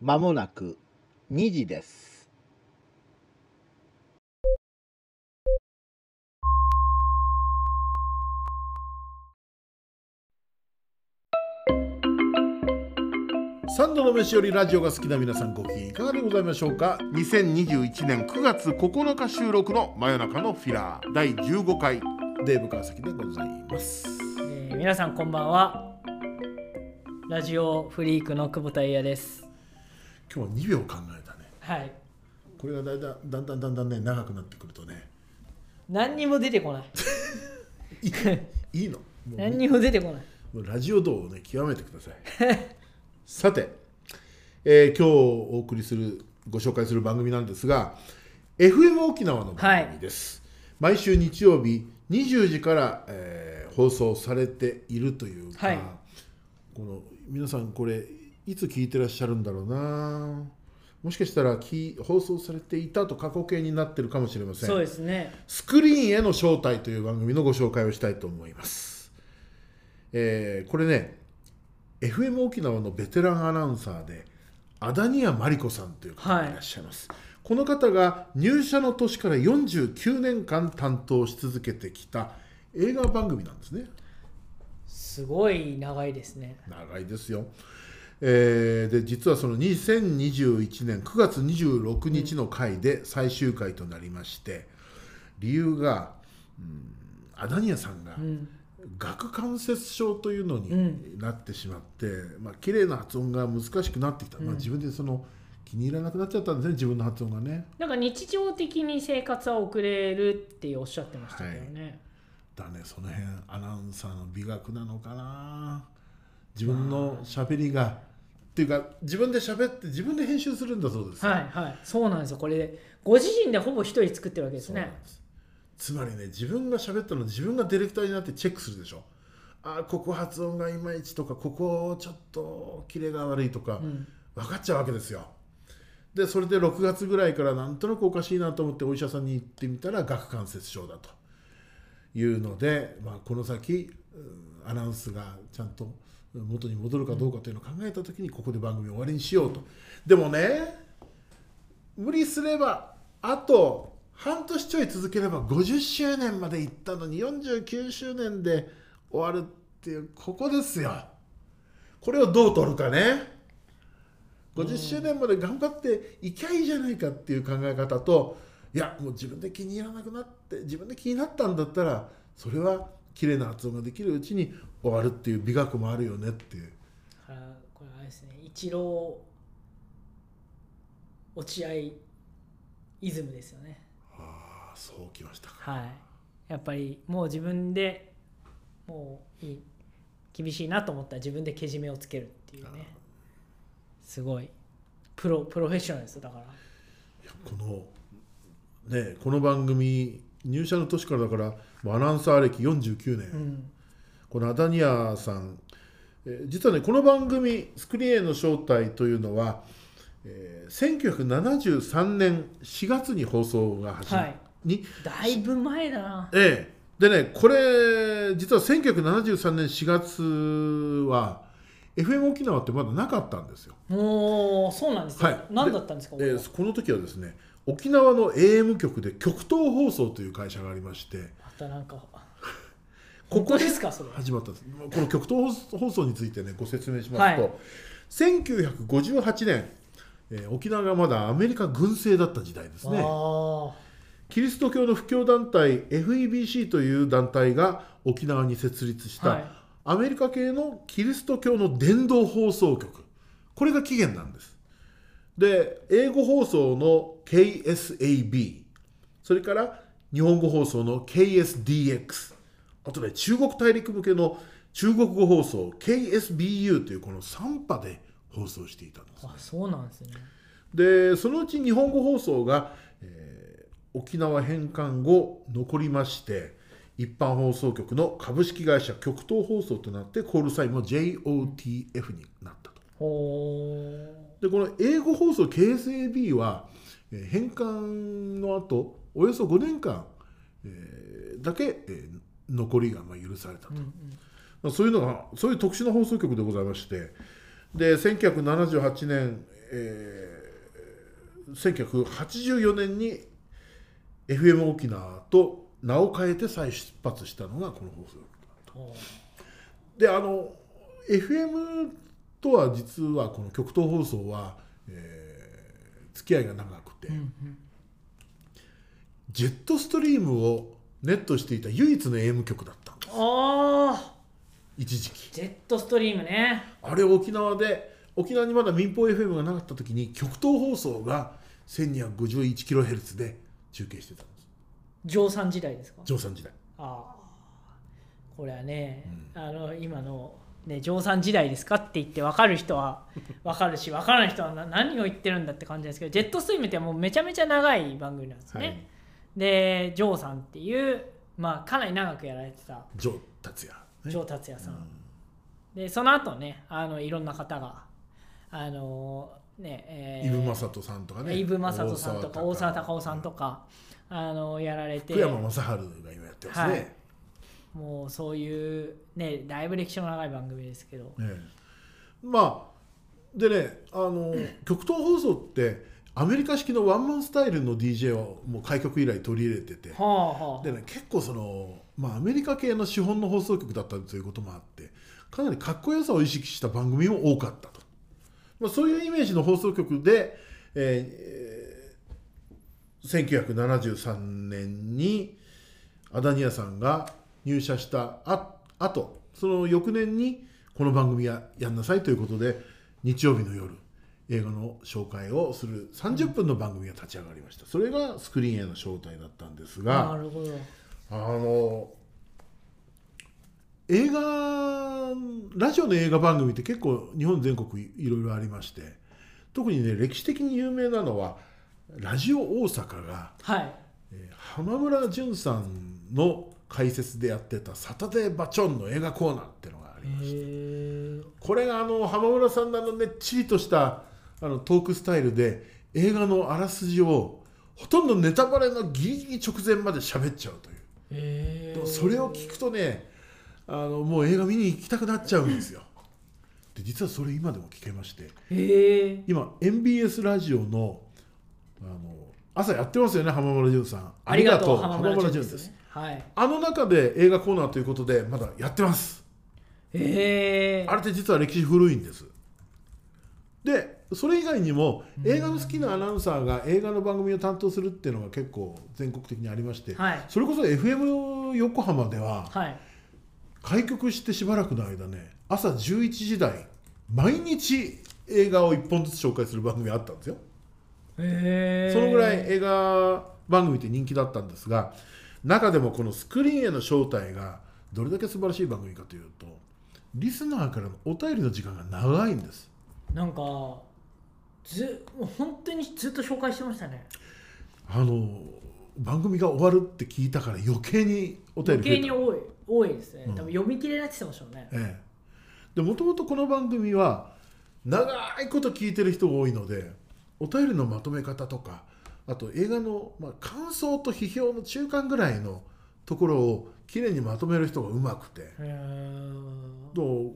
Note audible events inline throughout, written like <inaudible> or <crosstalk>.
まもなく2時です。三度の飯よりラジオが好きな皆さんご機嫌いかがでございましょうか？2021年9月9日収録の真夜中のフィラー第15回。デーブ川崎でございます。えー皆さんこんばんは。ラジオフリークの久保田英也です今日は2秒考えたね。はい。これがだいだんだんだんだんだんね長くなってくるとね。何にも出てこない。<laughs> いいいいの？もう何にも出てこない。もうラジオ道をね極めてください。<laughs> さて、えー今日お送りするご紹介する番組なんですが FM 沖縄の番組です、毎週日曜日20時から、えー放送されているというか、はい。この皆さんこれいつ聞いてらっしゃるんだろうなもしかしたらき放送されていたと過去形になってるかもしれませんそうですねスクリーンへの招待という番組のご紹介をしたいと思います。えーこれね、FM 沖縄のベテランアナウンサーで、アダニアマリコさんという方がいらっしゃいます。この方が入社の年から49年間担当し続けてきた映画番組なんですね。すごい長いですね長いですよ。えーで実はその2021年9月26日の回で最終回となりまして理由が、うんアダニアさんがうん。顎関節症というのうになってしまって、まあ綺麗な発音が難しくなってきた、まあ、自分でその気に入らなくなっちゃったんですね自分の発音がね。なんか日常的に生活は送れるっておっしゃってましたけどね、だねその辺アナウンサーの美学なのかな自分の喋りが、っていうか自分で喋って自分で編集するんだそうですよ。はいはい。そうなんですよ。これご自身でほぼ一人作ってるわけですね。つまりね自分が喋ったの自分がディレクターになってチェックするでしょ。あーここ発音がいまいちとかここちょっとキレが悪いとか、ん。分かっちゃうわけですよ。でそれで6月ぐらいからなんとなくおかしいなと思ってお医者さんに行ってみたら顎関節症だというので、まあ、この先うんアナウンスがちゃんと元に戻るかどうかというのを考えた時にここで番組終わりにしようと。でもね無理すればあと半年ちょい続ければ50周年まで行ったのに49周年で終わるっていうここですよ。これをどう取るかね。50周年まで頑張っていきゃいいじゃないかっていう考え方といやもう自分で気に入らなくなって自分で気になったんだったらそれは綺麗な発音ができるうちに終わるっていう美学もあるよねっていう。だからこれあれですね一郎落合イズムですよね。ああそうきましたか。はい。やっぱりもう自分でもういい厳しいなと思ったら自分でけじめをつけるっていうね。すごい。プロプロフェッショナルですよだから。いやこのねこの番組入社の年からだからアナウンサー歴49年、うん。このアダニアさん、えー実はねこの番組「スクリーンへの招待」というのは、えー1973年4月に放送が始まはい。にだいぶ前だな。ええ。でねこれ実は1973年4月は FM 沖縄ってまだなかったんですよ。もうそうなんですよ、はい。何だったんですかえーこの時はですね沖縄の AM 局で極東放送という会社がありましてまたなんか <laughs> ここですかそれ。始まった。んですこの極東放送についてねご説明しますと、はい。1958年、えー沖縄がまだアメリカ軍政だった時代ですね。あ。キリスト教の布教団体 FEBC という団体が沖縄に設立した、はい。アメリカ系のキリスト教の伝道放送局。これが起源なんです。で英語放送の KSAB それから日本語放送の KSDX あとね中国大陸向けの中国語放送 KSBU というこの3波で放送していたんです。あそうなんですね。でそのうち日本語放送が、えー沖縄返還後残りまして一般放送局の株式会社極東放送となってコールサインも JOTF になったと。ほでこの英語放送 KSAB は、えー返還の後およそ5年間、えーだけ、えー残りがまあ許されたと、う、うんうん、まあそういうのがそういう特殊な放送局でございましてで1978年えー1984年に FM 沖縄と名を変えて再出発したのがこの放送局おであの FM とは実はこの極東放送は、えー付き合いが長くて、うんうん。ジェットストリームをネットしていた唯一の AM 局だったんです。あ一時期。ジェットストリームね。あれ沖縄で沖縄にまだ民放 FM がなかった時に極東放送が 1251kHz で中継してたんです。時代ですか？上山時代。ああこれはね、あの今の、ね、上山時代ですかって言って分かる人は <laughs> 分かるし分からない人はな何を言ってるんだって感じですけどジェットストリームってもうめちゃめちゃ長い番組なんですね、はい。でジョーさんっていう、まあ、かなり長くやられてた。ジョー達也、ね。ジョー達也さん、でその後ねあのいろんな方があのねえーイブ・マサトさんとかね。イブ・マサトさんとか大沢たか。おさんとかか、あのやられて。福山雅治が今やってますね、はいもうそういうねだいぶ歴史の長い番組ですけど。ええ。まあでねあの極東放送ってアメリカ式のワンマンスタイルの DJ をもう開局以来取り入れてて。はあはあ。でね結構その、まあ、アメリカ系の資本の放送局だったということもあってかなりかっこよさを意識した番組も多かったと、まあ、そういうイメージの放送局で、えー1973年にアダニアさんが入社したああとその翌年にこの番組ややんなさいということで日曜日の夜映画の紹介をする30分の番組が立ち上がりました。それがスクリーンへの招待だったんですながるほど。あの映画ラジオの映画番組って結構日本全国いいろいろありまして特にね歴史的に有名なのはラジオ大阪がはい。えー浜村淳さんの解説でやってた「サタデーバチョン」の映画コーナーっていうのがありまして。これがあの浜村さんのあのねっちりとしたあのトークスタイルで映画のあらすじをほとんどネタバレのギリギリ直前まで喋っちゃうという。それを聞くとねあのもう映画見に行きたくなっちゃうんですよ。で実はそれ今でも聞けまして。今 MBS ラジオのあの朝やってますよね浜村淳さん。ありがとう。浜浜村村淳ですはい。あの中で映画コーナーということでまだやってます。へえあれって実は歴史古いんです。でそれ以外にも映画の好きなアナウンサーが映画の番組を担当するっていうのが結構全国的にありまして、はい。それこそ FM 横浜でははい。開局してしばらくの間ね朝11時台毎日映画を1本ずつ紹介する番組あったんですよ。へえそのぐらい映画番組って人気だったんですが中でもこのスクリーンへの招待がどれだけ素晴らしい番組かというとリスナーからのお便りの時間が長いんです。なんかず本当にずっと紹介してましたね。あの番組が終わるって聞いたから余計にお便余り増えた。計に多い多いですね、うん。多分読み切れなってましたもんね。ええ、でもともとこの番組は長いこと聞いてる人が多いのでお便りのまとめ方とかあと映画の、まあ、感想と批評の中間ぐらいのところをきれいにまとめる人がうまくて。と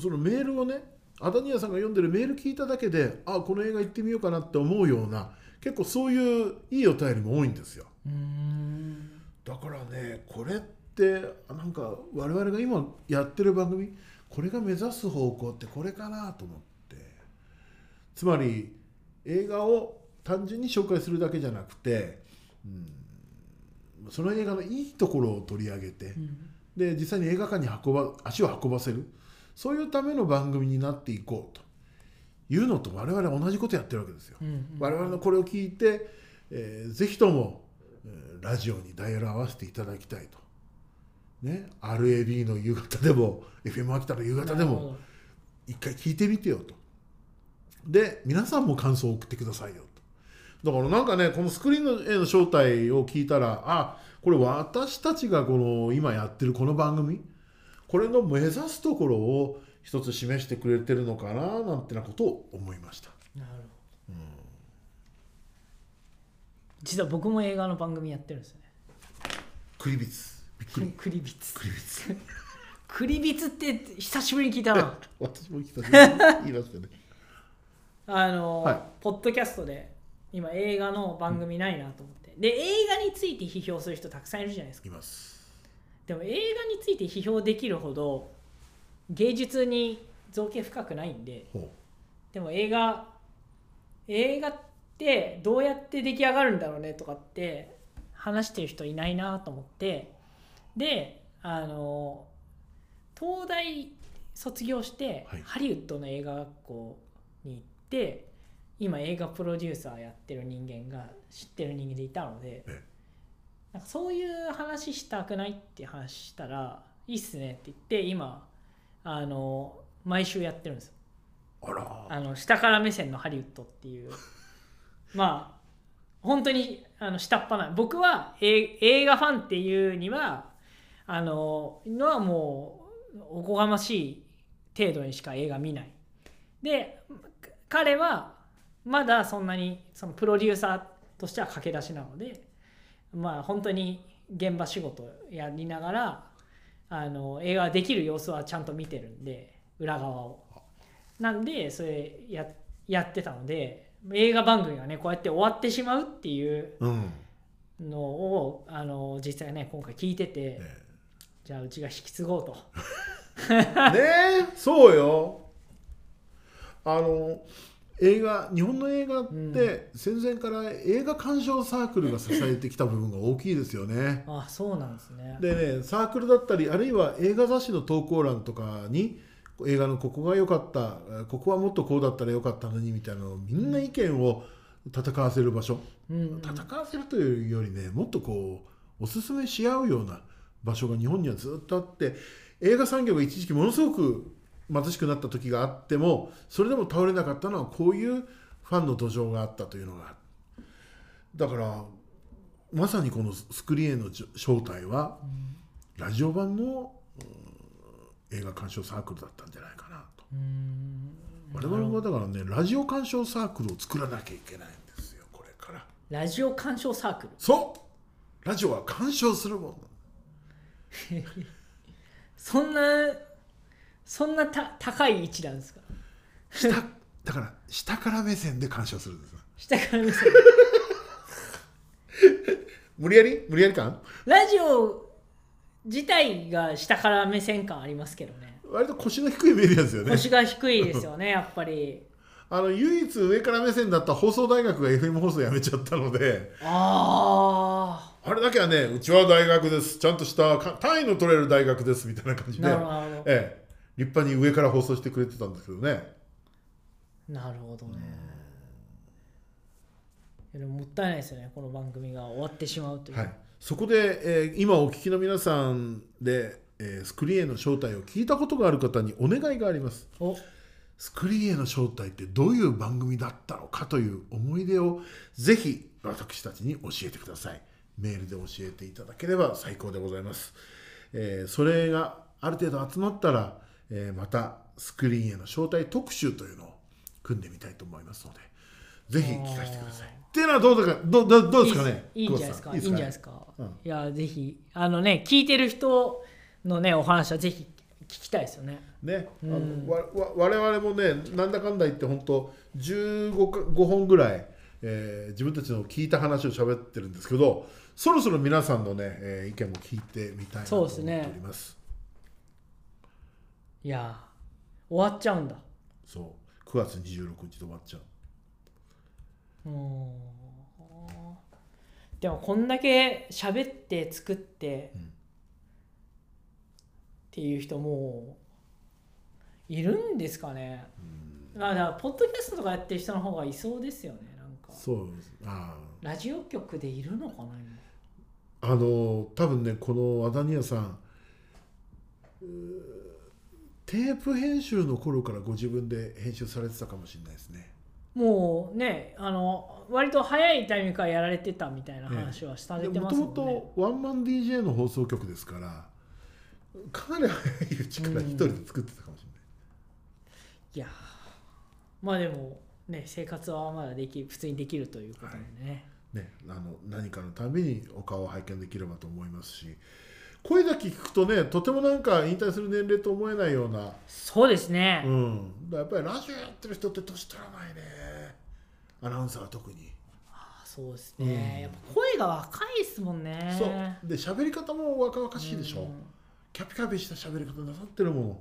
そのメールをねアダニアさんが読んでるメール聞いただけであこの映画行ってみようかなって思うような結構そういういいお便りも多いんですよ。だからねこれってなんか我々が今やってる番組これが目指す方向ってこれかなと思って。つまり映画を単純に紹介するだけじゃなくて、うん、その映画のいいところを取り上げて、うんで実際に映画館に運ば足を運ばせるそういうための番組になっていこうというのと我々は同じことやってるわけですよ。うんうん我々のこれを聞いて、えーぜひとも、えーラジオにダイヤル合わせていただきたいと。ね、RAB の夕方でも FM 秋田の夕方でも一回聞いてみてよと。で皆さんも感想を送ってくださいよと。だからなんかねこのスクリーンへの招待を聞いたらあこれ私たちがこの今やってるこの番組これの目指すところを一つ示してくれてるのかななんてなことを思いました。なるほど、実は僕も映画の番組やってるんですね。クリビツ。びっくり。クリビツ。クリビツ。<laughs> クリビツって久しぶりに聞いたな。<laughs> 私も聞いた言いましたね。<laughs> あの、はい。ポッドキャストで今映画の番組ないなと思って、で映画について批評する人たくさんいるじゃないですか。います。でも映画について批評できるほど芸術に造形深くないんで。ほでも映画映画ってどうやって出来上がるんだろうねとかって話してる人いないなと思って。であの東大卒業して、はい。ハリウッドの映画学校に行って今映画プロデューサーやってる人間が知ってる人間でいたのでえなんかそういう話したくないって話したらいいっすねって言って今あの毎週やってるんですよ。うあら。あの下から目線のハリウッドっていう。<laughs> まあ本当にあの下っ端な僕はえ映画ファンっていうにはあののはもうおこがましい程度にしか映画見ない。でか彼はまだそんなにそのプロデューサーとしては駆け出しなのでまあ本当に現場仕事やりながらあの映画できる様子はちゃんと見てるんで裏側を。なんでそれややってたので映画番組がねこうやって終わってしまうっていううん。のをあの実際ね今回聞いてて、ねじゃあうちが引き継ごうと。<laughs> ねえそうよ。あの映画日本の映画って戦前から映画鑑賞サークルが支えてきた部分が大きいですよね。あそうなんですね。でねサークルだったりあるいは映画雑誌の投稿欄とかに映画のここが良かったえここはもっとこうだったら良かったのにみたいなのをみんな意見を戦わせる場所。うん戦わせるというよりねもっとこうおすすめし合うような場所が日本にはずっとあって映画産業が一時期ものすごく貧しくなった時があってもそれでも倒れなかったのはこういうファンの土壌があったというのがだからまさにこのスクリーンの正体はラジオ版のうん映画鑑賞サークルだったんじゃないかなと。うん。我々はだからねラジオ鑑賞サークルを作らなきゃいけないんですよこれから。ラジオ鑑賞サークル？そう！ラジオは鑑賞するもん <laughs> そんなそんなた高い位置なんですか？下だから下から目線で鑑賞するんですよ。下から目線。無理やり？無理やり感？ラジオ自体が下から目線感ありますけどね。割と腰の低いメディアですよね。腰が低いですよねやっぱり。あの唯一上から目線だった放送大学が FM 放送やめちゃったので。ああれだけはねうちは大学です。ちゃんとしたか単位の取れる大学ですみたいな感じあでええ、立派に上から放送してくれてたんですけどね。なるほどね。いやでももったいないですよね、この番組が終わってしまうという。はい、そこで、えー今お聞きの皆さんで、えースクリーンへの正体を聞いたことがある方にお願いがあります。お。スクリーンへの正体ってどういう番組だったのかという思い出をぜひ私たちに教えてください。メールで教えていただければ最高でございます、えーそれがある程度集まったら、えーまたスクリーンへの正体特集というのを組んでみたいと思いますのでぜひ聞かせてください。っていうのはどうだかどうどうどうですかね？いいんじゃないですか？いいんじゃないですか？か。うん。いや、ぜひ、あのね、聞いてる人のね、お話はぜひ聞きたいですよね。ね、あうん。のわわ我々もねなんだかんだ言って本当15か5本ぐらい、えー自分たちの聞いた話を喋ってるんですけどそろそろ皆さんのね、えー意見も聞いてみたいなと思ってそうですね。おりますいや、終わっちゃうんだ。そう。9月26日で終わっちゃう。うーん。でも、こんだけ喋って作って、うんっていう人もういるんですかね。あだから、ポッドキャストとかやってる人の方がいそうですよね、なんか。そうです。あラジオ局でいるのかな、あの多分ねこのアダニアさんテープ編集の頃からご自分で編集されてたかもしれないですね。もうねあの割と早いタイミングからやられてたみたいな話はされてもともますもんね。とワンマン DJ の放送局ですからかなり早いうちから一人で作ってたかもしれない、いやー。まあでもね生活はまだでき普通にできるということでね。ね、あの何かのためにお顔を拝見できればと思いますし声だけ聞くとねとてもなんか引退する年齢と思えないような、そうですね、うん、やっぱりラジオやってる人って年取らないね。アナウンサーは特に、あそうですね、うん。やっぱ声が若いですもんね。そう。で喋り方も若々しいでしょ、うん。キャピキャピした喋り方なさってるも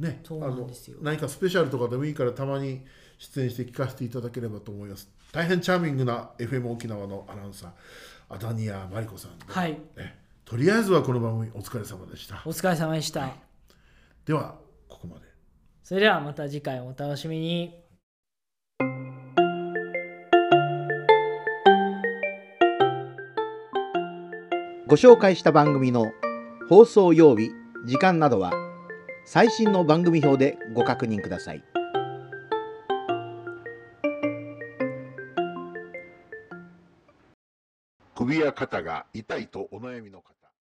の。ね。そうなんですよ。何かスペシャルとかでもいいからたまに出演して聞かせていただければと思います。大変チャーミングな FM 沖縄のアナウンサーアダニア・マリコさんで、はい。ね、とりあえずはこの番組お疲れ様でした。お疲れ様でした、ではここまで。それではまた次回お楽しみに。ご紹介した番組の放送曜日時間などは最新の番組表でご確認ください。首や肩が痛いとお悩みの方